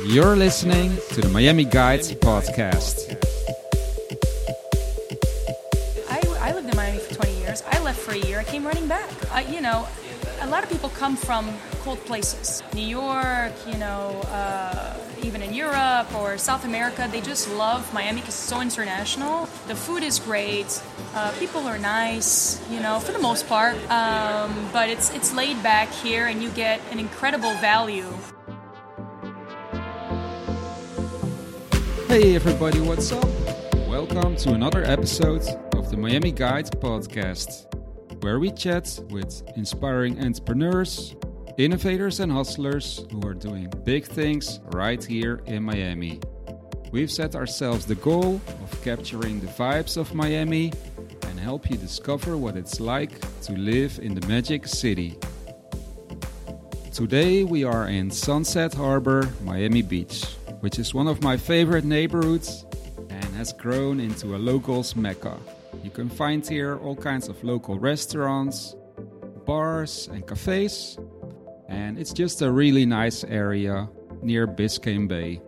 You're listening to the Miami Guides podcast. I, I lived in Miami for 20 years. I left for a year. I came running back. You know, a lot of people come from cold places. New York, you know, uh, even in Europe or South America, they just love Miami because it's so international. The food is great. Uh, people are nice, you know, for the most part. Um, but it's it's laid back here, and you get an incredible value. Hey everybody, what's up? Welcome to another episode of the Miami Guide podcast, where we chat with inspiring entrepreneurs, innovators, and hustlers who are doing big things right here in Miami. We've set ourselves the goal of capturing the vibes of Miami and help you discover what it's like to live in the magic city. Today we are in Sunset Harbor, Miami Beach, which is one of my favorite neighborhoods and has grown into a locals mecca. You can find here all kinds of local restaurants, bars, and cafes, and it's just a really nice area near Biscayne Bay.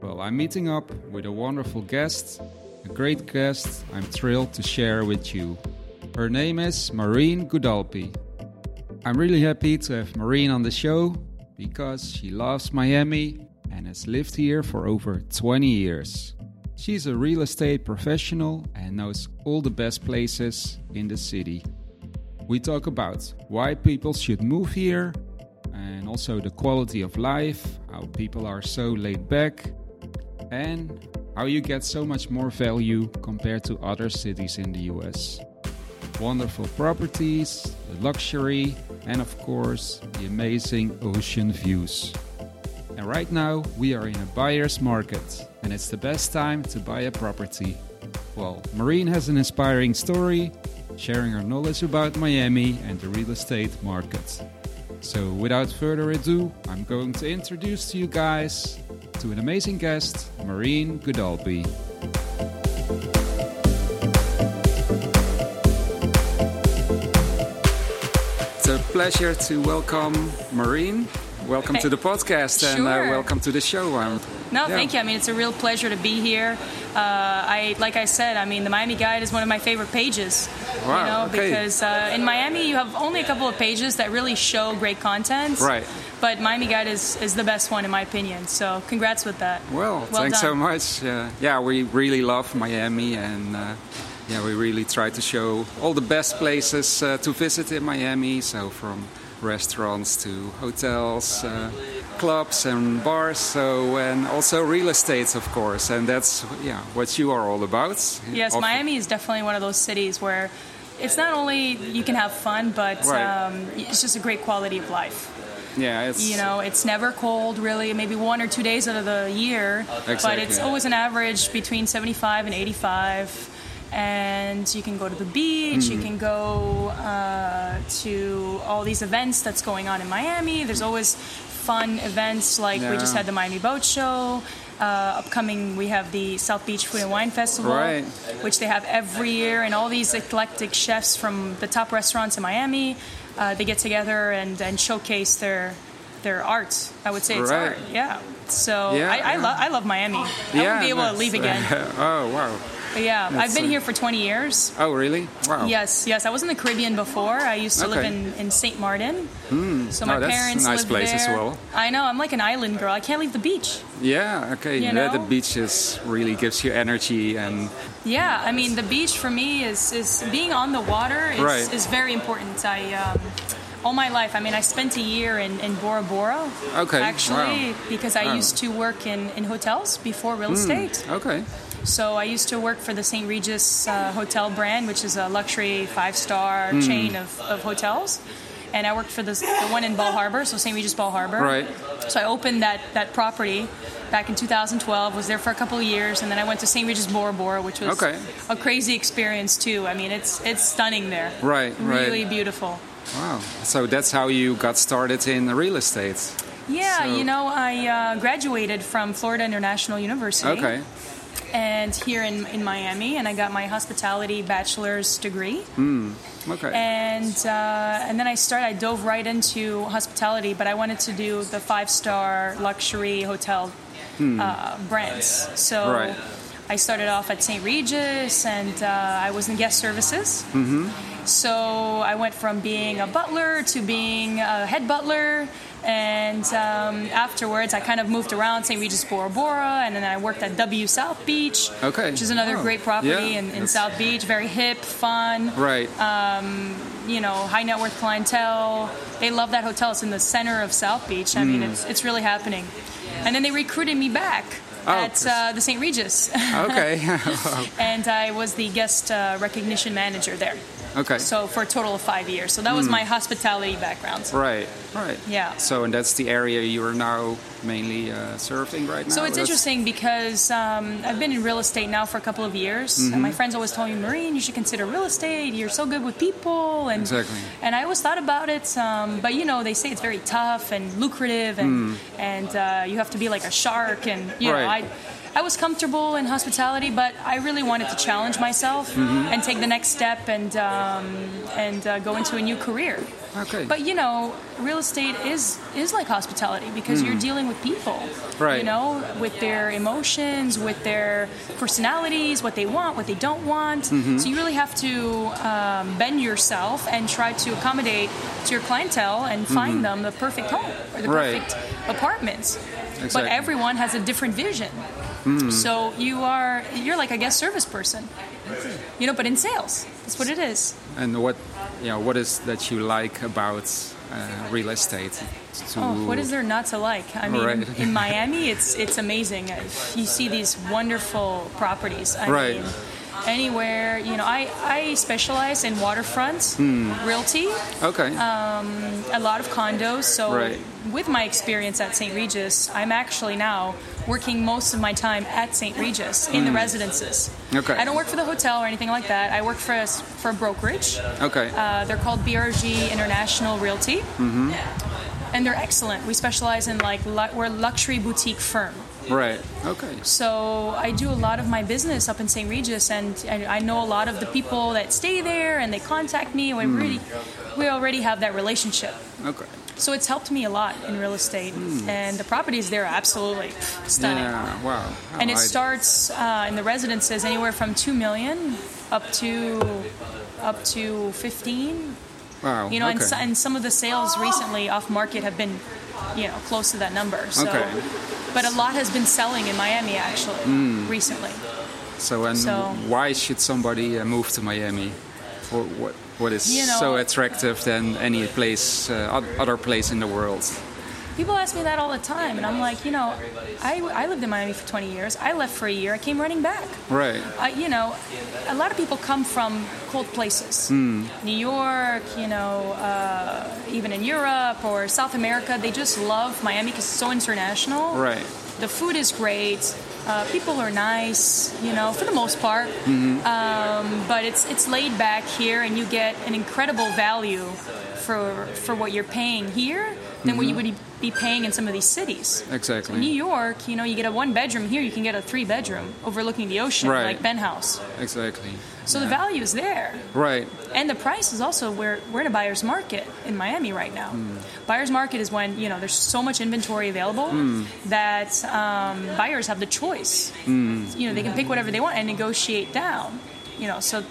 Well, I'm meeting up with a wonderful guest, a great guest I'm thrilled to share with you. Her name is Marine Guadalpi. I'm really happy to have Marine on the show because she loves Miami and has lived here for over 20 years. She's a real estate professional and knows all the best places in the city. We talk about why people should move here and also the quality of life, how people are so laid back, and how you get so much more value compared to other cities in the US. Wonderful properties, luxury, and of course, the amazing ocean views. And right now, we are in a buyer's market, and it's the best time to buy a property. Well, Marine has an inspiring story, sharing her knowledge about Miami and the real estate market. So, without further ado, I'm going to introduce to you guys to an amazing guest, Marine Guadalpi. It's a pleasure to welcome Marine. Welcome to the podcast and uh, welcome to the show. Um, No, yeah. thank you. I mean, it's a real pleasure to be here. Uh, I, like I said, I mean, the Miami Guide is one of my favorite pages. Wow, You know, okay. because uh, in Miami you have only a couple of pages that really show great content. Right. But Miami Guide is, is the best one in my opinion. So congrats with that. Well, Well thanks done. so much. Uh, yeah, we really love Miami, and uh, yeah, we really try to show all the best places uh, to visit in Miami. So from restaurants to hotels, uh, clubs and bars. So and also real estate, of course, and that's yeah what you are all about. Yes, Of- Miami is definitely one of those cities where it's not only you can have fun, but Right. um, it's just a great quality of life. Yeah, it's You know, it's never cold really, maybe one or two days out of the year, but it's always an average between 75 and 85. And you can go to the beach, Hmm. you can go uh, to all these events that's going on in Miami. There's always fun events like we just had the Miami Boat Show. Uh, upcoming, we have the South Beach Food and Wine Festival, Right. which they have every year, and all these eclectic chefs from the top restaurants in Miami, uh, they get together and, and showcase their their art. I would say it's Right. art. Yeah. So Yeah, I, I, yeah. lo- I love Miami. I yeah, wouldn't be able to leave again. oh wow! Yeah, That's, I've been uh, here for 20 years. Oh really? Wow. Yes, yes. I was in the Caribbean before. I used to live in, in St. Martin. So my Oh, that's a parents nice lived place as well. I know. I'm like an island girl. I can't leave the beach. Yeah. Okay. You yeah, the know? beach is really gives you energy and Yeah, I mean the beach for me is, is being on the water is, Right. is very important. I um, all my life. I mean, I spent a year in, in Bora Bora. Okay, Actually, wow. because I Wow. used to work in, in hotels before real estate. okay. So I used to work for the St. Regis uh, hotel brand, which is a luxury five star Hmm. chain of, of hotels. And I worked for this, the one in Bal Harbor, so St. Regis Bal Harbor. Right. So I opened that, that property back in 2012, was there for a couple of years, and then I went to St. Regis Bora Bora, which was Okay. a crazy experience too. I mean, it's it's stunning there. Right, right. Really beautiful. Wow. So that's how you got started in real estate. Yeah, So- you know, I uh, graduated from Florida International University. Okay. And here in, in Miami, and I got my hospitality bachelor's degree. Okay. And uh, and then I started. I dove right into hospitality, but I wanted to do the five star luxury hotel uh, brands. So Right. I started off at St. Regis, and uh, I was in guest services. Mm-hmm. So I went from being a butler to being a head butler. And um, afterwards, I kind of moved around St. Regis Bora Bora, and then I worked at W South Beach, Okay. which is another Oh, great property yeah, in, in South Beach. Very hip, fun right. you know, high net worth clientele. They love that hotel. It's in the center of South Beach. I mean, Hmm. it's, it's really happening. And then they recruited me back Oh, at uh, the St. Regis, okay. and I was the guest uh, recognition manager there. Okay. So for a total of five years. So that was my hospitality background. Right. Right. Yeah. So, and that's the area you are now mainly uh, surfing right now. So it's That's- interesting because um, I've been in real estate now for a couple of years, Mm-hmm. and my friends always told me, "Marine, you should consider real estate. You're so good with people." And Exactly. and I always thought about it, um, but you know, they say it's very tough and lucrative, and and uh, you have to be like a shark, and you know, Mm. Right. I. I was comfortable in hospitality, but I really wanted to challenge myself Mm-hmm. and take the next step and um, and uh, go into a new career. Okay. But you know, real estate is is like hospitality because you're dealing with people. Hmm. Right. You know, with their emotions, with their personalities, what they want, what they don't want. Mm-hmm. So you really have to um, bend yourself and try to accommodate to your clientele and find them the perfect home or the Mm-hmm. Right. perfect apartments. But Exactly. Hmm. everyone has a different vision. So you are you're like I guess service person. You know, but in sales. That's what it is. And what, you know, what is that you like about uh, real estate? Oh, what is there not to like? I mean, Right. in, in Miami, it's it's amazing. You see these wonderful properties. I Right. mean, anywhere, you know, I, I specialize in waterfront Hmm. realty, Okay. Um, a lot of condos. So, Right. with my experience at St. Regis, I'm actually now working most of my time at St. Regis in the residences. Hmm. Okay. I don't work for the hotel or anything like that. I work for a, for a brokerage. okay. Uh, they're called BRG International Realty, Mm-hmm. and they're excellent. We specialize in like lu- we're a luxury boutique firm. Right. Okay. So I do a lot of my business up in St. Regis, and I, I know a lot of the people that stay there, and they contact me. And we really, we already have that relationship. Okay. So it's helped me a lot in real estate, and the properties there are absolutely stunning. Yeah. Wow. And it I- starts uh, in the residences anywhere from two million up to up to fifteen. Wow. You know, okay. so, and some of the sales recently off market have been, you know, close to that number. So, Okay. but a lot has been selling in Miami actually Hmm. recently. So, and So- why should somebody uh, move to Miami? What, what is You know- so attractive than any place, uh, other place in the world? People ask me that all the time, and I'm like, you know, I, I lived in Miami for 20 years. I left for a year. I came running back. Right. Uh, you know, a lot of people come from cold places. Hmm. New York, you know, uh, even in Europe or South America, they just love Miami because it's so international. Right. The food is great. Uh, people are nice, you know, for the most part. Mm-hmm. Um, but it's it's laid back here, and you get an incredible value for for what you're paying here than what you would be paying in some of these cities. Mm-hmm. Exactly. New York, you know, you get a one bedroom here, you can get a three bedroom overlooking the ocean, Right. like House. Exactly. So the value is there, Right. and the price is also where we're in a buyer's market in Miami right now. Buyer's market is when you know there's so much inventory available that um, buyers have the choice. You know, they can pick whatever they want and negotiate down. You know, so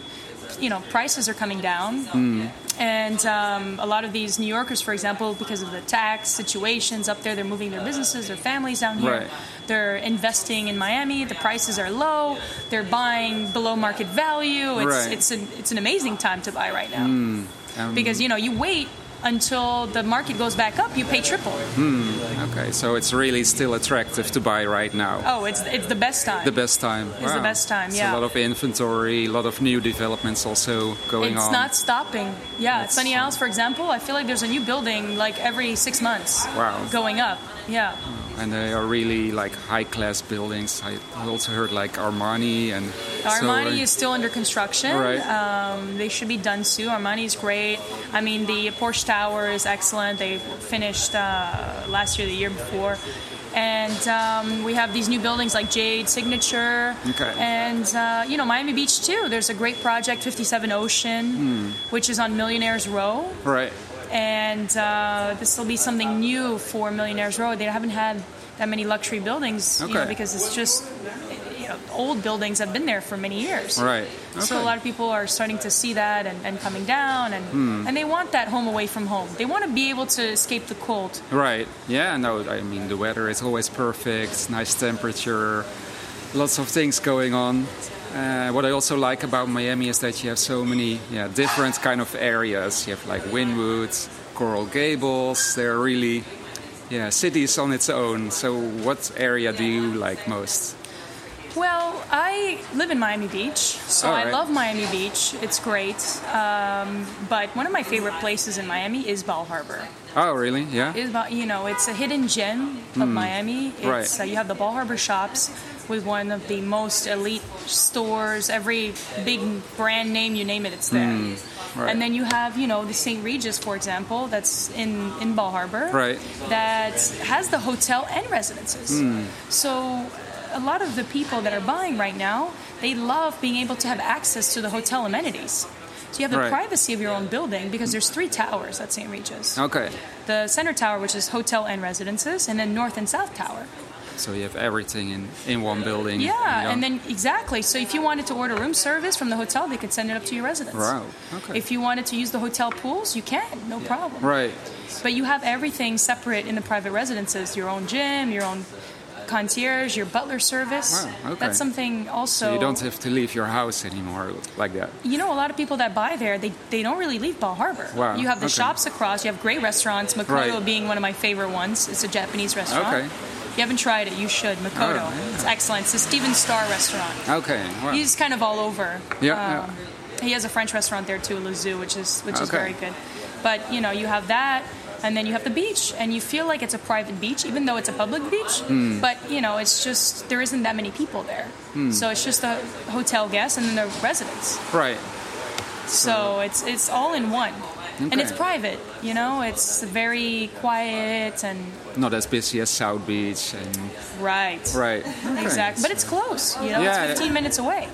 you know prices are coming down. And um, a lot of these New Yorkers, for example, because of the tax situations up there, they're moving their businesses, their families down here. Right. They're investing in Miami. The prices are low. They're buying below market value. It's Right. it's an it's an amazing time to buy right now Um, because you know you wait until the market goes back up, you pay triple. Hmm, okay, so it's really still attractive to buy right now. Oh, it's it's the best time. The best time. It's the best time, It's yeah. a lot of inventory, a lot of new developments also going it's on. It's not stopping. Yeah, That's- Sunny Isles, for example, I feel like there's a new building like every six months. Wow. Going up. Yeah. Hmm. And they are really like high class buildings. I also heard like Armani and Armani so, is still under construction. Right. Um, they should be done soon. Armani is great. I mean, the Porsche Tower is excellent. They finished uh, last year, the year before. And um, we have these new buildings like Jade Signature. Okay. And, uh, you know, Miami Beach, too. There's a great project, 57 Ocean, Hmm. which is on Millionaires Row. Right. And uh, this will be something new for Millionaires Row. They haven't had that many luxury buildings you know, because it's just you know, old buildings have been there for many years. Right. So a Hmm. lot of people are starting to see that and, and coming down, and and they want that home away from home. They want to be able to escape the cold. Right. Yeah. No. I mean, the weather is always perfect. Nice temperature. Lots of things going on. Uh, what I also like about Miami is that you have so many yeah, different kind of areas. You have like Wynwood, Coral Gables. They're really yeah cities on its own. So, what area do you like most? Well, I live in Miami Beach, so All I love Miami Beach. It's great. Um, but one of my favorite places in Miami is Bal Harbor. Oh, really? Yeah. Is you know, it's a hidden gem of Miami. It's. Right. uh, you have the Bal Harbor shops with one of the most elite stores. Every big brand name you name it, it's there. Hmm. right. And then you have, you know, the St. Regis, for example, that's in in Bal Harbor. Right. That has the hotel and residences. Hmm. So a lot of the people that are buying right now, they love being able to have access to the hotel amenities. So you have the Right. privacy of your own building because there's three towers at St. Regis. Okay. The center tower, which is hotel and residences, and then north and south tower. So you have everything in, in one building. Yeah, You and then exactly. So if you wanted to order room service from the hotel, they could send it up to your residence. Wow. Okay. If you wanted to use the hotel pools, you can, no problem. Right. But you have everything separate in the private residences your own gym, your own concierge, your butler service. Wow, okay. That's something also. So you don't have to leave your house anymore like that. You know, a lot of people that buy there, they, they don't really leave Bal Harbor. Wow, You have the okay. shops across. You have great restaurants. Makoto Right. being one of my favorite ones. It's a Japanese restaurant. Okay. If you haven't tried it, you should. Makoto. Oh, yeah. It's excellent. It's a Stephen Starr restaurant. Okay. Wow. He's kind of all over. Yeah, Um, He has a French restaurant there too, Le Zoo, which is which is very good. But you know, you have that, and then you have the beach, and you feel like it's a private beach, even though it's a public beach. Hmm. But you know, it's just there isn't that many people there, so it's just the hotel guests and then the residents. right. So it's it's all in one. And it's private, you know. It's very quiet and Not as busy as South Beach and right, right. Okay. exactly. But it's close, you know. Yeah, it's 15 minutes away.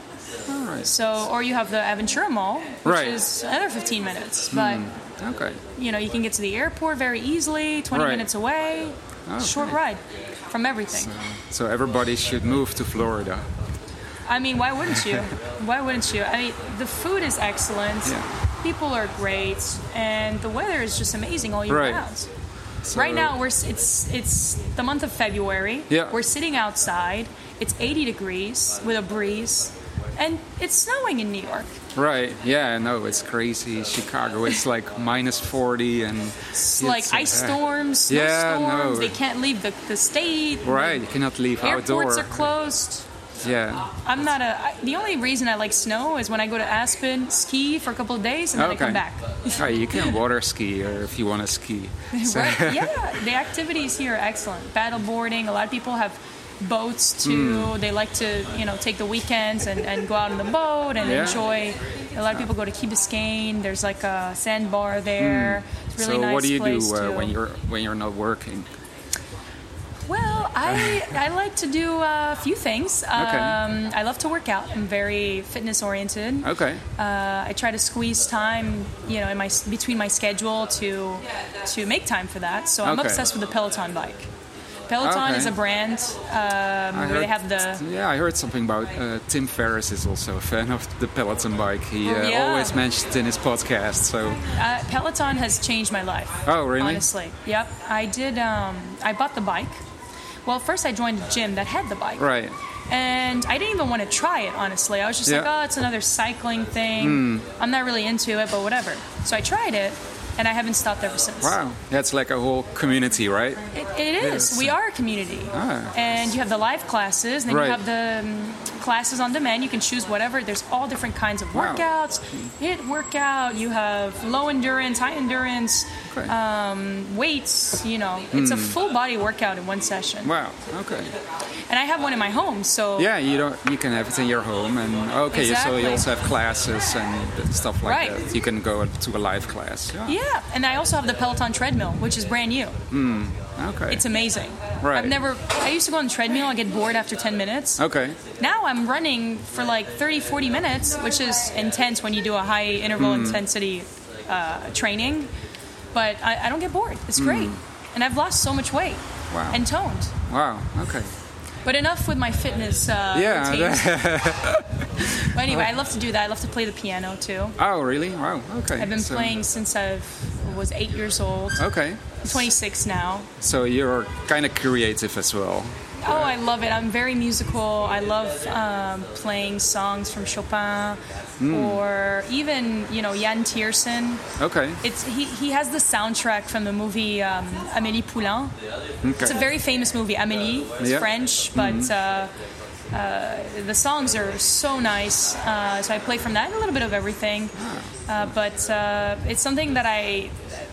All right. So, or you have the Aventura Mall, which Right. is another 15 minutes. But Okay. you know, you can get to the airport very easily, 20 Right. minutes away, Okay. short ride from everything. So everybody should move to Florida. I mean, why wouldn't you? why wouldn't you? I mean, the food is excellent. Yeah. People are great, and the weather is just amazing all year Right. round. So, Right now, we're it's it's the month of February. Yeah. We're sitting outside. It's 80 degrees with a breeze, and it's snowing in New York. Right. Yeah. No, it's crazy. Chicago, it's like minus forty and It's like uh, ice storms, Yeah, snowstorms. no. They can't leave the, the state. Right. You cannot leave Airports outdoor. are closed. Yeah. I'm not a. I, the only reason I like snow is when I go to Aspen, ski for a couple of days, and then I come back. Oh, you can water ski or if you want to ski. So- right? Yeah, the activities here are excellent. Paddle boarding. A lot of people have boats too. Hmm. They like to, you know, take the weekends and, and go out on the boat and Yeah. enjoy. A lot of people go to Key Biscayne. There's like a sandbar there. It's really so nice what do you do uh, when you're when you're not working? Well, I I like to do a few things. Um, I love to work out. I'm very fitness oriented. Okay. Uh, I try to squeeze time, you know, in my between my schedule to to make time for that. So I'm Okay. obsessed with the Peloton bike. Peloton Okay. is a brand um, I where they have the Yeah, I heard something about uh, Tim Ferriss is also a fan of the Peloton bike. He uh, Oh, yeah. always mentions it in his podcast. So uh, Peloton has changed my life. Oh, really? Honestly, yep. I did. Um, I bought the bike. Well, first I joined a gym that had the bike. right, And I didn't even want to try it, honestly. I was just like, Yeah. Hmm. oh, it's another cycling thing. I'm not really into it, but whatever. So I tried it, and I haven't stopped ever since. wow, that's like a whole community, right? It, it is. Yes. We are a community. Ah. And you have the live classes, then Right. you have the um, classes on demand. You can choose whatever. There's all different kinds of Wow. workouts. HIIT workout. You have low endurance, high endurance, Okay. um, weights. You know, it's a Hmm. full body workout in one session. Wow, okay. And I have one in my home, so Yeah, you don't. You can have it in your home, and okay, so you also have classes and stuff like Right. that. You can go to a live class. Yeah. Yeah, and I also have the Peloton treadmill, which is brand new. Okay. It's amazing. Right. I've never. I used to go on the treadmill. I get bored after 10 minutes. Okay. Now I'm running for like 30, 40 minutes, which is intense when you do a high interval intensity uh, training. But I, I don't get bored. It's great. And I've lost so much weight Wow. and toned. Wow. Okay. But enough with my fitness uh, Yeah. but anyway, I love to do that. I love to play the piano too. oh, really? Wow. Okay. I've been So- playing since I was eight years old. Okay. I'm 26 now. So you're kind of creative as well. Oh, I love it. I'm very musical. I love um, playing songs from Chopin Hmm. or even, you know, Yann Tiersen. Okay. It's he, he has the soundtrack from the movie um, Amélie Poulain. Okay. It's a very famous movie, Amélie. It's Yeah. Mm-hmm. French, but uh, uh, the songs are so nice. Uh, so I play from that and a little bit of everything. Uh, but uh, it's something that I,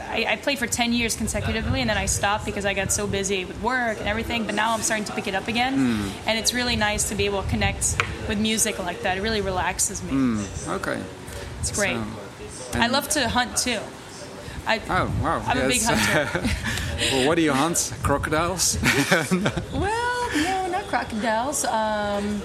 I I played for 10 years consecutively, and then I stopped because I got so busy with work and everything. But now I'm starting to pick it up again, Hmm. and it's really nice to be able to connect with music like that. It really relaxes me. Okay. It's great. So- I love to hunt too. I, Oh wow. I'm a big hunter. well, what do you hunt? Crocodiles? well, no, not crocodiles. Um,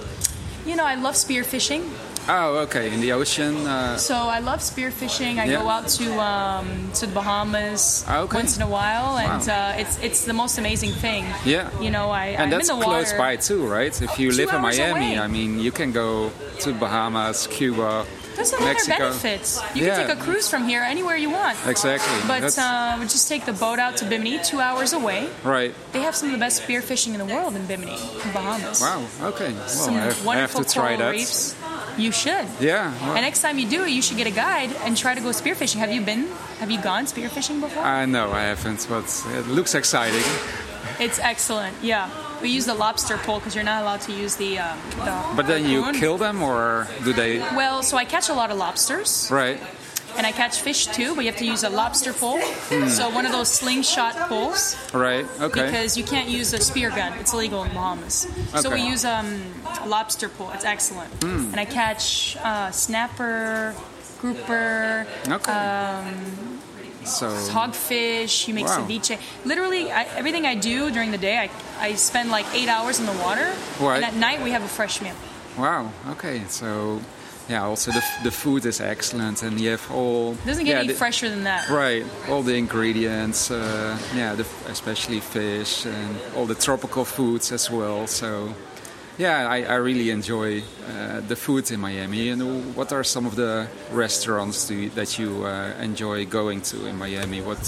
you know, I love spearfishing. Oh, okay. In the ocean. Uh, So I love spearfishing. I Yeah. go out to um, to the Bahamas Ah, okay. once in a while, and Wow. uh, it's it's the most amazing thing. Yeah. You know, I and I'm that's in the close water. by too, right? If you Two live in Miami, away. I mean, you can go to Bahamas, Cuba, There's a lot of benefits. You Yeah. can take a cruise from here anywhere you want. Exactly. But uh, we just take the boat out to Bimini, two hours away. right. They have some of the best spearfishing in the world in Bimini, in Bahamas. Wow. Okay. Well, Some I have, I have wonderful to try that. reefs. You should. Yeah. well, And next time you do it, you should get a guide and try to go spearfishing. Have you been? Have you gone spearfishing before? I know I haven't, but it looks exciting. it's excellent. Yeah, we use the lobster pole because you're not allowed to use the. Um, the But then you kill them, or do they? Well, so I catch a lot of lobsters, Right. And I catch fish too. But you have to use a lobster pole. So one of those slingshot poles Right. Okay. because you can't use a spear gun. It's illegal in Bahamas. Okay. So we use um, a lobster pole. It's excellent. And I catch uh, snapper, grouper. okay. so. hogfish. You make Wow. ceviche. Literally, I, everything I do during the day, I, I spend like eight hours in the water, Right. and at night we have a fresh meal. Wow. Okay. So. Yeah. Also, the, the food is excellent, and you have all. It doesn't get yeah, any the- fresher than that. Right, all the ingredients, uh, yeah, the, especially fish and all the tropical foods as well. So, yeah, I, I really enjoy uh, the food in Miami. And what are some of the restaurants you, that you uh, enjoy going to in Miami? What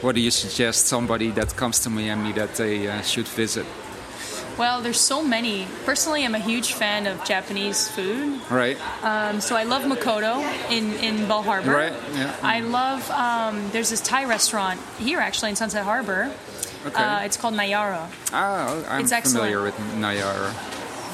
What do you suggest somebody that comes to Miami that they uh, should visit? Well, there's so many. Personally, I'm a huge fan of Japanese food. Right, Um, so I love Makoto in, in Bal Harbor. Right, yeah. I love, um, there's this Thai restaurant here actually in Sunset Harbor. Okay. Uh, it's called NaiYaRa. ah, I'm It's familiar excellent. with NaiYaRa,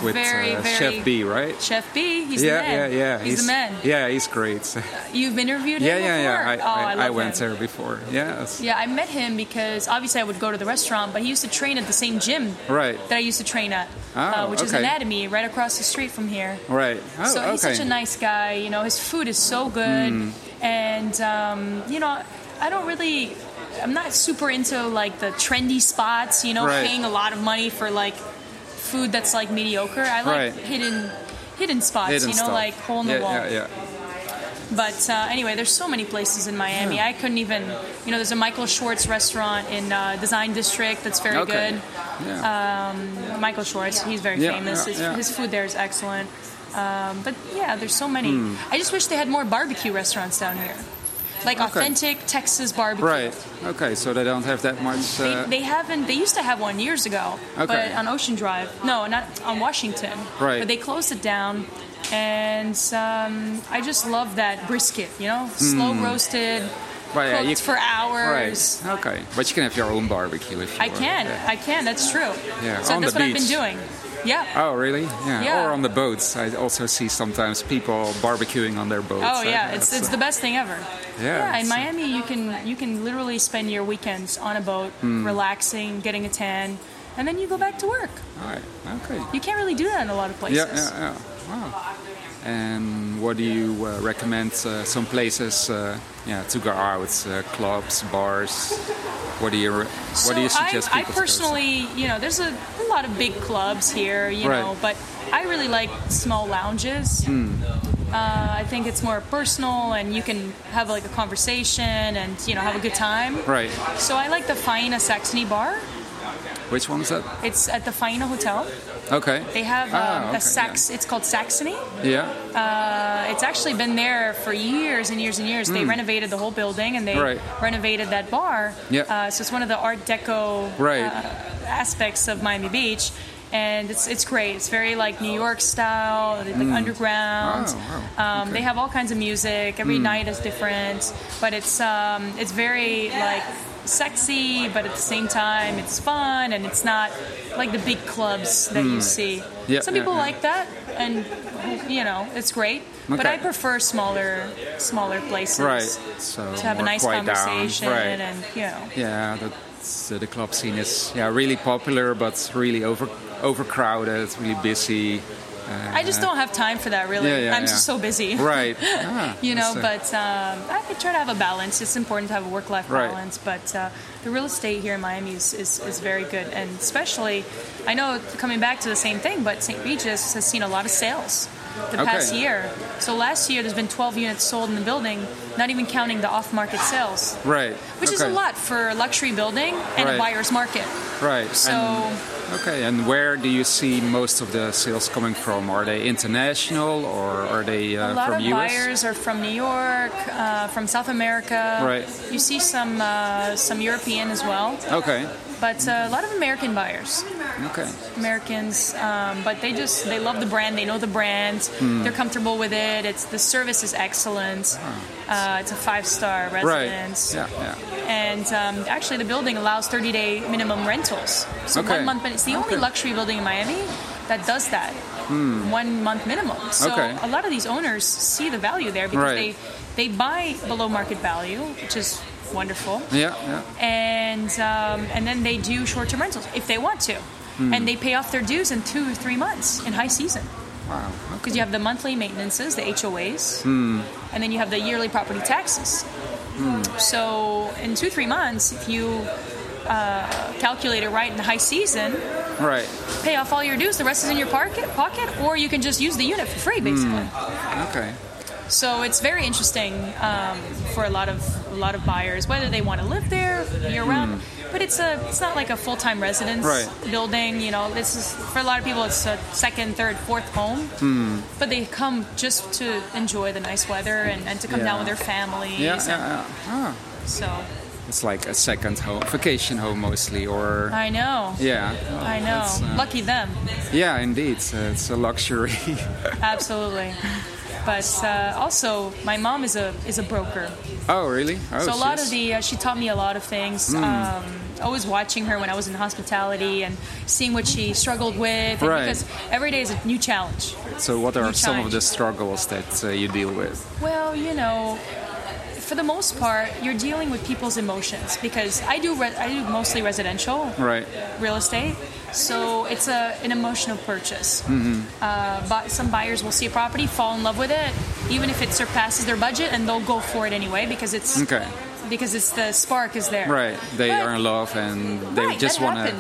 with Very, uh, very- Chef Bee, right? Chef Bee, he's yeah, the man. yeah, yeah. He's, the man. Yeah, he's great. You've interviewed him yeah, before? yeah. I, oh, I, I, love went him. there before. Yes. Yeah, I met him because obviously I would go to the restaurant, but he used to train at the same gym Right. that I used to train at, Oh, uh, which is. Anatomy, right across the street from here. Right. Oh, so he's such a nice guy. You know, his food is so good, Hmm. and um, you know, I don't really. I'm not super into like the trendy spots. You know, Right. paying a lot of money for like food that's like mediocre. I like Right. hidden hidden spots. Hidden you know, stuff. like hole in the yeah, wall. Yeah, yeah. But uh, anyway, there's so many places in Miami. I couldn't even, you know, there's a Michael Schwartz restaurant in uh, Design District that's very Okay. good. Yeah. Michael Schwartz, he's very Yeah, famous. yeah, his, yeah. his food there is excellent. Um, but yeah, there's so many. Hmm. I just wish they had more barbecue restaurants down here, like Okay. authentic Texas barbecue. right. Okay. So they don't have that much. They, Uh, they haven't. They used to have one years ago, Okay. but on Ocean Drive. No, not on Washington. Right. But they closed it down, and um, I just love that brisket. You know, slow roasted, but yeah, cooked you- for hours. Right. Okay. But you can have your own barbecue if you want. I want. can. Yeah. I can. That's true. Yeah, So on that's the what I've been beach. doing. Yeah. Oh, really? Yeah. Yeah. Or on the boats. I also see sometimes people barbecuing on their boats. Oh yeah, it's it's the best thing ever. Yeah, in Miami you can you can literally spend your weekends on a boat, Hmm. relaxing, getting a tan, and then you go back to work. All right. Okay. You can't really do that in a lot of places. Yeah, yeah, yeah. Wow. And what do you uh, recommend? Uh, some places, uh, yeah, to go out, uh, clubs, bars. what do you what so do you suggest I, I people to go to? personally, you know, there's a, a lot of big clubs here, you Right. know, but I really like small lounges. Uh, I think it's more personal, and you can have like a conversation and you know have a good time. Right. So I like the Faena Saxony Bar. Which one is that? It's at the Faena Hotel. Okay. They have um, Ah, okay, a sax. It's called Saxony. Yeah. Uh, it's actually been there for years and years and years. They renovated the whole building and they Hmm. Right. renovated that bar. Yeah. Uh, so it's one of the Art Deco Right. uh, aspects of Miami Beach. And it's, it's great. It's very like New York style, like underground. Oh, wow. Um, Okay. They have all kinds of music. Every night is different, but it's um, it's very like sexy, but at the same time it's fun and it's not like the big clubs that you see. Hmm. Yeah, Some people yeah. like that, and you know it's great. But I prefer smaller smaller places Right. So to have a nice conversation Right. and you know. Yeah, that's, uh, the club scene is yeah really popular, but really over overcrowded, really busy. I just don't have time for that really. Yeah, yeah, I'm yeah. just so busy. Right. Ah, you know, uh, but um, I try to have a balance. It's important to have a work-life Right. balance, but uh, the real estate here in Miami is, is, is very good, and especially, I know coming back to the same thing, but St. Regis has seen a lot of sales the Okay. past year. So last year, there's been 12 units sold in the building, not even counting the off-market sales, Right. which is a lot for a luxury building and Right. a buyer's market. Right. So. And, okay. And where do you see most of the sales coming from? Are they international or are they uh, A lot from of US? buyers are from New York, uh, from South America. Right. You see some uh, some European as well, Okay. But uh, a lot of American buyers. Okay. Americans, um, but they just they love the brand. They know the brand. Hmm. They're comfortable with it. It's the service is excellent. Uh, it's a five star Right. residence. Yeah. Yeah. And um, actually, the building allows 30 day minimum rentals. So Okay. one month, but it's the only luxury building in Miami that does that. One month minimum. So. Okay. a lot of these owners see the value there because Right. they they buy below market value, which is wonderful Yeah. Yeah. and um, and then they do short-term rentals if they want to, Hmm. and they pay off their dues in two or three months in high season Wow. because you have the monthly maintenances, the HOAs, Hmm. and then you have the yearly property taxes. Hmm. So in two three months, if you uh, calculate it right in the high season, Right. pay off all your dues, the rest is in your pocket, pocket, or you can just use the unit for free, basically. Okay. So it's very interesting um, for a lot of a lot of buyers, whether they want to live there year round. But it's a it's not like a full time residence. Right. building. You know, this is for a lot of people it's a second, third, fourth home. Hmm. But they come just to enjoy the nice weather and, and to come Yeah. down with their families. Yeah. and Yeah. yeah. Ah, So it's like a second home, vacation home mostly, or I know. yeah. I know. Uh, Lucky them. Yeah, indeed. Uh, it's a luxury. Absolutely. But uh, also, my mom is a is a broker. oh, really? Oh, so a lot of the uh, she taught me a lot of things. Hmm. Um, always watching her when I was in hospitality and seeing what she struggled with. Right. Because every day is a new challenge. So, what are new some of the struggles that uh, you deal with? Well, you know, for the most part, you're dealing with people's emotions because I do re- I do mostly residential Right. real estate. So it's a an emotional purchase. Mm-hmm. Uh, but some buyers will see a property, fall in love with it, even if it surpasses their budget, and they'll go for it anyway because it's Okay. because it's the spark is there. Right. They But- are in love and they right, just want to.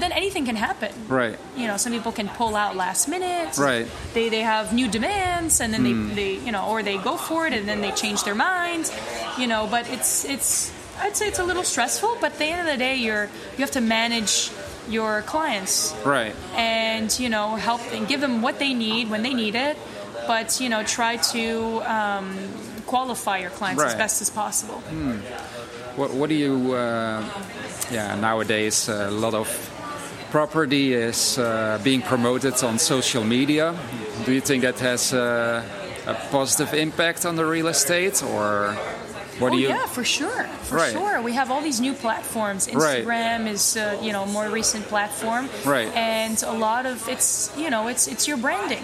Then anything can happen. Right. You know, some people can pull out last minute. Right. Hmm. They they have new demands, and then they, they you know, or they go for it, and then they change their mind. You know, but it's it's I'd say it's a little stressful. But at the end of the day, you're you have to manage your clients Right. and you know help and give them what they need when they need it. But you know, try to um, qualify your clients as best as possible. What, what do you? Uh, yeah, nowadays a lot of property is uh, being promoted on social media. Do you think that has uh, a positive impact on the real estate, or what oh do you? yeah, for sure, for Right. sure. We have all these new platforms. Right. Instagram is uh, you know a more recent platform, Right. And a lot of it's you know it's it's your branding.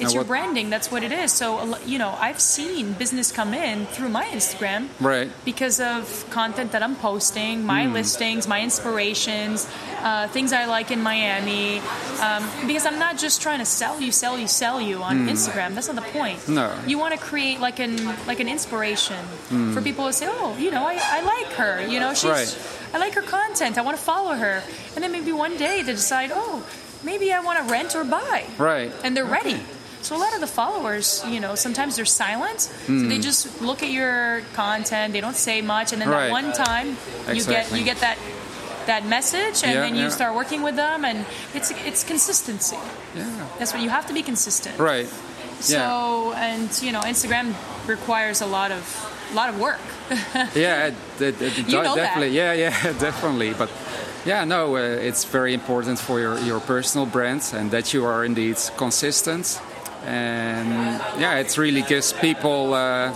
It's. Now your what- branding. That's what it is. So you know I've seen business come in through my Instagram, Right. Because of content that I'm posting, my Hmm. listings, my inspirations, uh, things I like in Miami. Um, because I'm not just trying to sell you, sell you, sell you on Instagram. That's not the point. No. You want to create like an like an inspiration for people to say, oh, you know, I, I like her. You know, she's Right. I like her content. I want to follow her. And then maybe one day they decide, oh, maybe I want to rent or buy. Right. And they're ready. So a lot of the followers, you know, sometimes they're silent. So Hmm. they just look at your content. They don't say much, and then Right. that one time you get you get that that message, and Yeah, then you yeah. start working with them, and it's it's consistency. Yeah. That's what you have to be consistent. Right. So and you know, Instagram requires a lot of a lot of work. Yeah, it, it, it You know that. definitely. Yeah, yeah, definitely. But yeah, no, uh, it's very important for your, your personal brand and that you are indeed consistent. And yeah, it really gives people. Uh,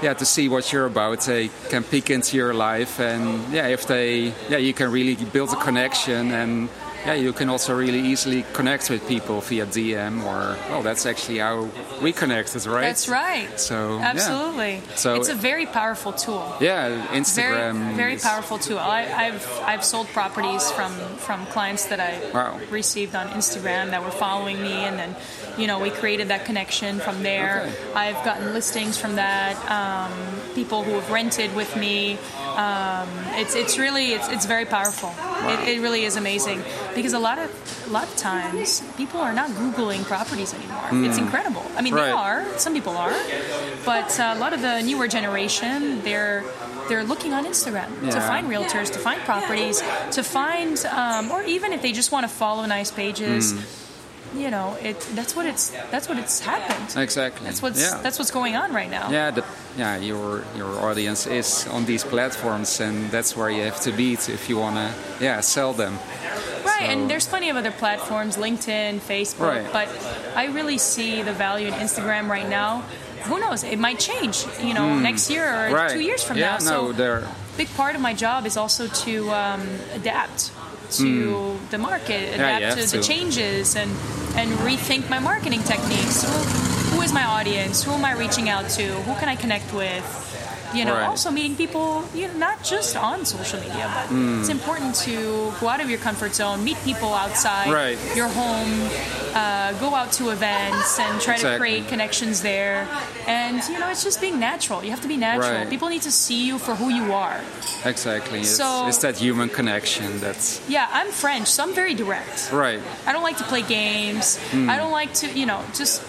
yeah, to see what you're about, they can peek into your life, and yeah, if they, yeah, you can really build a connection, and yeah, you can also really easily connect with people via DM or, well, that's actually how we connected, right? That's right. So yeah. Absolutely. So- it's a very powerful tool. Yeah, Very, Instagram. very is- powerful tool. I, I've I've sold properties from from clients that I Wow. received on Instagram that were following me, and then you know we created that connection from there. Okay. I've gotten listings from that. Um, people who have rented with me. Um, it's it's really it's, it's very powerful. It, it really is amazing because a lot of a lot of times people are not googling properties anymore. It's incredible. I mean, they Hmm. Are. Some people are, but uh, a lot of the newer generation they're they're looking on Instagram to find realtors, to find properties, to find, um, or even if they just want to follow nice pages. Hmm. You know, it that's what it's that's what it's happened. Exactly. That's what's yeah. that's what's going on right now. yeah, the, yeah. Your your audience is on these platforms, and that's where you have to be to- if you wanna, yeah, sell them. Right, So- and there's plenty of other platforms, LinkedIn, Facebook, Right. but I really see the value in Instagram right now. Who knows? It might change, you know, next year or. Right. two years from yeah, now. no, so they're big part of my job is also to um, adapt to the market, Hmm. Yeah, adapt to the changes, and and rethink my marketing techniques. Who, who is my audience? Who am I reaching out to? Who can I connect with? You know, Right. also meeting people, you know, not just on social media, but Hmm. it's important to go out of your comfort zone, meet people outside Right. your home, uh, go out to events and try to create connections there. And you know, it's just being natural. You have to be natural. Right. People need to see you for who you are. exactly. So- it's that human connection. That's Yeah, I'm French, so I'm very direct. right. I don't like to play games. I don't like to, you know, just.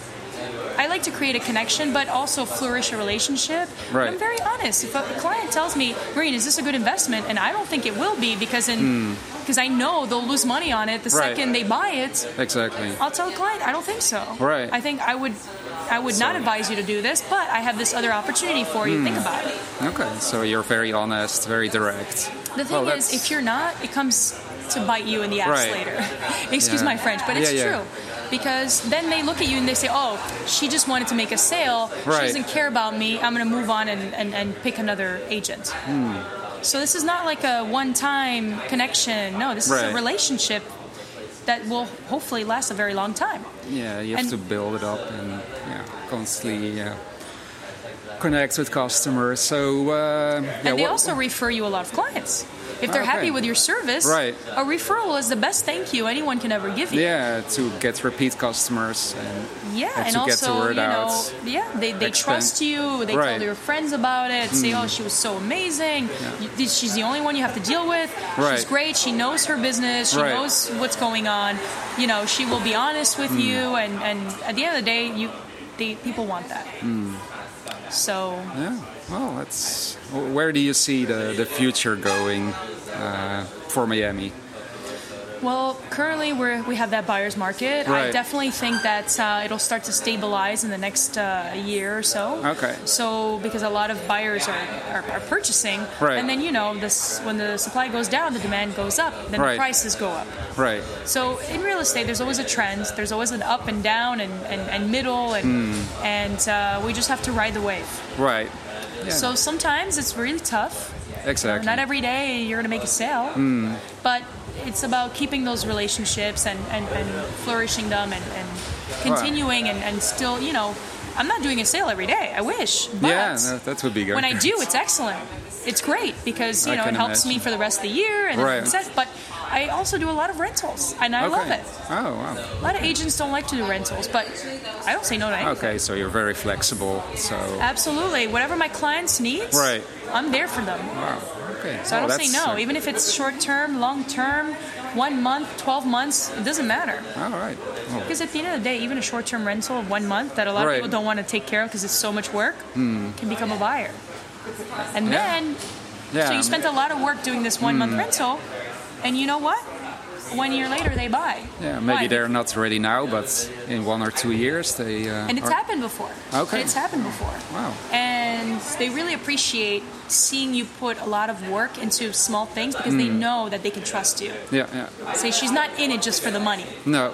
I like to create a connection, but also flourish a relationship. Right. I'm very honest. If a client tells me, "Marine, is this a good investment?" and I don't think it will be because in hmm. because I know they'll lose money on it the Right. second they buy it, Exactly. I'll tell the client, "I don't think so." Right. I think I would. I would not advise you to do this, but I have this other opportunity for you. Think hmm. about it. Okay, so you're very honest, very direct. The thing Well, is, if you're not, it comes to bite you in the ass Right. later. Excuse Yeah. my French, but it's Yeah, yeah. true. Because then they look at you and they say, oh, she just wanted to make a sale. She doesn't care about me. I'm going to move on and, and, and pick another agent. Hmm. So this is not like a one time connection. No, this is a relationship that will hopefully last a very long time. Yeah, you have And- to build it up and yeah, constantly yeah, connect with customers. So uh, yeah, and they also refer you a lot of clients. If they're Okay. happy with your service, Right. a referral is the best thank you anyone can ever give you. yeah to get repeat customers and Yeah, and and, to also, get the word you know, out. yeah, they, they trust you. They Right. Hmm. tell their friends about it. Say, oh, she was so amazing. You- She's the only one you have to deal with. Right. She's great. She knows her business. She Right. knows what's going on. You know, she will be honest with Hmm. you. And, and at the end of the day, you, they, people want that. Hmm. So Yeah. Well, that's where do you see the the future going uh, for Miami? Well, currently we're, we have that buyer's market. I definitely think that uh, it'll start to stabilize in the next uh, year or so. Okay. So because a lot of buyers are, are, are purchasing, Right. and then you know this when the supply goes down, the demand goes up, then Right. the prices go up. Right. So in real estate, there's always a trend. There's always an up and down and, and, and middle, and Hmm. and uh, we just have to ride the wave. Right. Yeah. So sometimes it's really tough. exactly. Not every day you're going to make a sale, Hmm. but it's about keeping those relationships and, and, and flourishing them and, and continuing and, and still, you know, I'm not doing a sale every day. I wish. But yeah, that, that would be good. when I do, it's excellent. It's great because you know it helps me for the rest of the year and Right. but I also do a lot of rentals and I okay. love it. Oh wow. A lot of agents don't like to do rentals, but I don't say no to anything. Okay, so you're very flexible. So Absolutely. Whatever my clients need, Right. I'm there for them. wow. Okay. So I don't say no, even if it's short term, long term, one month, 12 months, it doesn't matter. all right. Well, Because at the end of the day, even a short term rental of one month that a lot Right. of people don't want to take care of because it's so much work can become a buyer. And Yeah. then, yeah. so you spent a lot of work doing this one month rental, and you know what? One year later, they buy. Yeah, maybe Why? they're not ready now, but in one or two years they. Uh, And it's are- happened before. Okay. It's happened before. Wow. And they really appreciate seeing you put a lot of work into small things because they know that they can trust you. Yeah, yeah. Say she's not in it just for the money. No,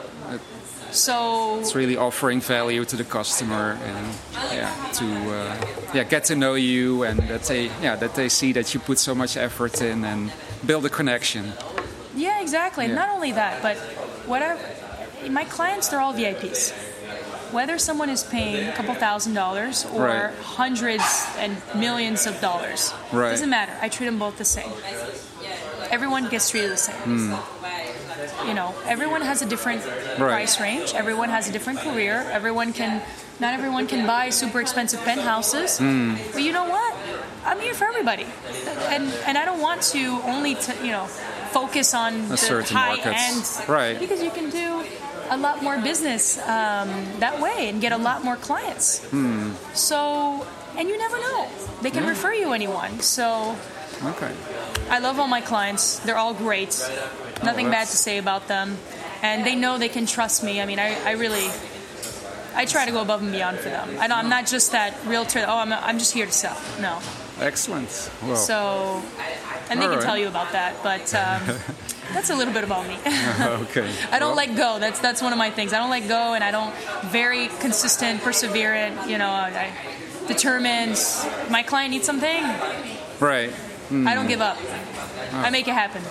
So it's really offering value to the customer and yeah, to uh, yeah get to know you and that they yeah that they see that you put so much effort in and build a connection. Exactly. Yeah. Not only that, but whatever. My clients, they're all VIPs. Whether someone is paying a couple thousand dollars or Right. hundreds and millions of dollars, Right. doesn't matter. I treat them both the same. Everyone gets treated the same. You know, everyone has a different. Right. price range. Everyone has a different career. Everyone can, not everyone can buy super expensive penthouses. Hmm. But you know what? I'm here for everybody, and and I don't want to only to you know focus on the certain high markets. end, Right. Because you can do a lot more business um, that way and get a lot more clients. So, and you never know; they can Yeah. refer you anyone. So. Okay. I love all my clients. They're all great. Nothing bad to say about them. And they know they can trust me. I mean, I, I really, I try to go above and beyond for them. I I'm not just that realtor, oh, I'm, I'm just here to sell. No. Excellent. Well, So, and they All can right. tell you about that, but um, that's a little bit about me. okay. I don't Well, let go. That's that's one of my things. I don't let go, and I don't very consistent, perseverant. You know, I, determined. My client needs something. Right. I don't give up. Ah. I make it happen.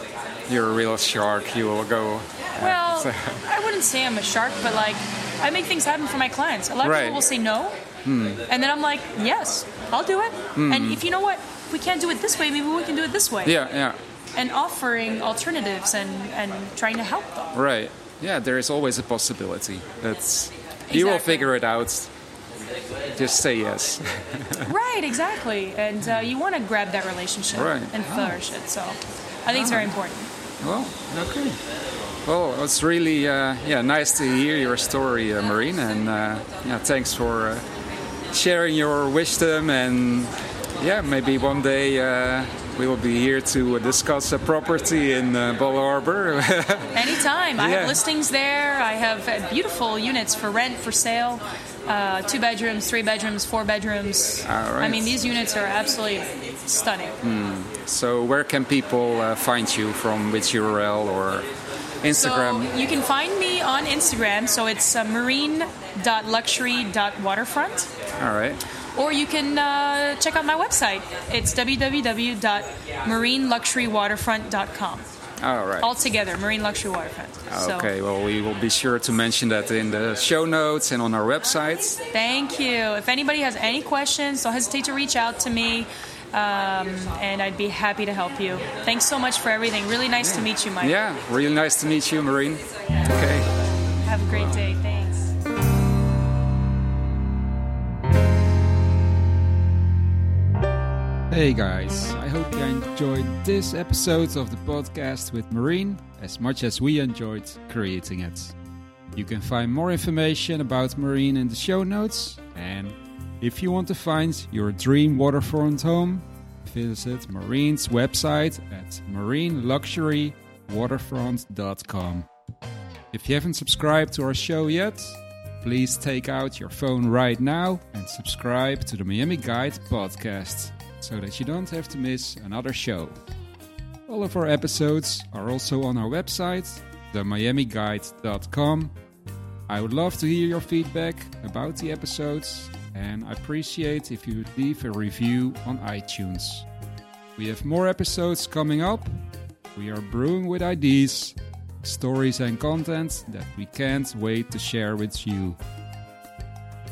You're a real shark. You will go. Well, so- I wouldn't say I'm a shark, but like I make things happen for my clients. A lot of Right. people will say no, and then I'm like, yes, I'll do it. And if you know what, we can't do it this way, maybe we can do it this way. Yeah, yeah. And offering alternatives and and trying to help them. Right. Yeah, there is always a possibility. That's you will figure it out. Just say yes. right, exactly. And uh, you want to grab that relationship Right. and flourish it. So I think it's very important. Well, okay. Well, it's really uh, yeah nice to hear your story, uh, Marine, and uh, yeah, thanks for uh, sharing your wisdom. And yeah, maybe one day uh, we will be here to discuss a property in uh, Bal Harbor. Anytime. I Yeah. have listings there. I have uh, beautiful units for rent, for sale. Uh, two bedrooms, three bedrooms, four bedrooms. All right. I mean, these units are absolutely stunning. so, where can people uh, find you from? Which URL or Instagram? So you can find me on Instagram. So it's uh, marine.luxury.waterfront. All right. Or you can uh, check out my website. It's www.marineluxurywaterfront.com. All right. All together, Marine Luxury Waterfront. So, Okay, well, we will be sure to mention that in the show notes and on our website. Thank you. If anybody has any questions, don't hesitate to reach out to me, um, and I'd be happy to help you. Thanks so much for everything. Really nice to meet you, Mike. Yeah, really nice to meet you, Marine. Okay. Have a great day. Thanks. Hey guys, I hope you enjoyed this episode of the podcast with Marine as much as we enjoyed creating it. You can find more information about Marine in the show notes, and if you want to find your dream waterfront home, visit Marine's website at marineluxurywaterfront.com. If you haven't subscribed to our show yet, please take out your phone right now and subscribe to the Miami Guide podcast so that you don't have to miss another show. All of our episodes are also on our website, themiamiguide.com. I would love to hear your feedback about the episodes and I appreciate if you would leave a review on iTunes. We have more episodes coming up. We are brewing with ideas, stories, and content that we can't wait to share with you.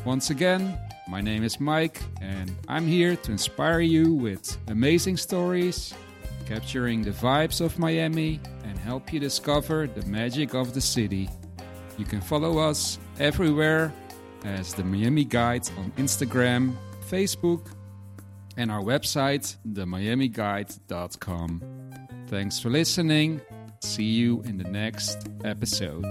Once again, my name is Mike, and I'm here to inspire you with amazing stories, capturing the vibes of Miami, and help you discover the magic of the city. You can follow us everywhere as the Miami Guide on Instagram, Facebook, and our website, themiamiguide.com. Thanks for listening. See you in the next episode.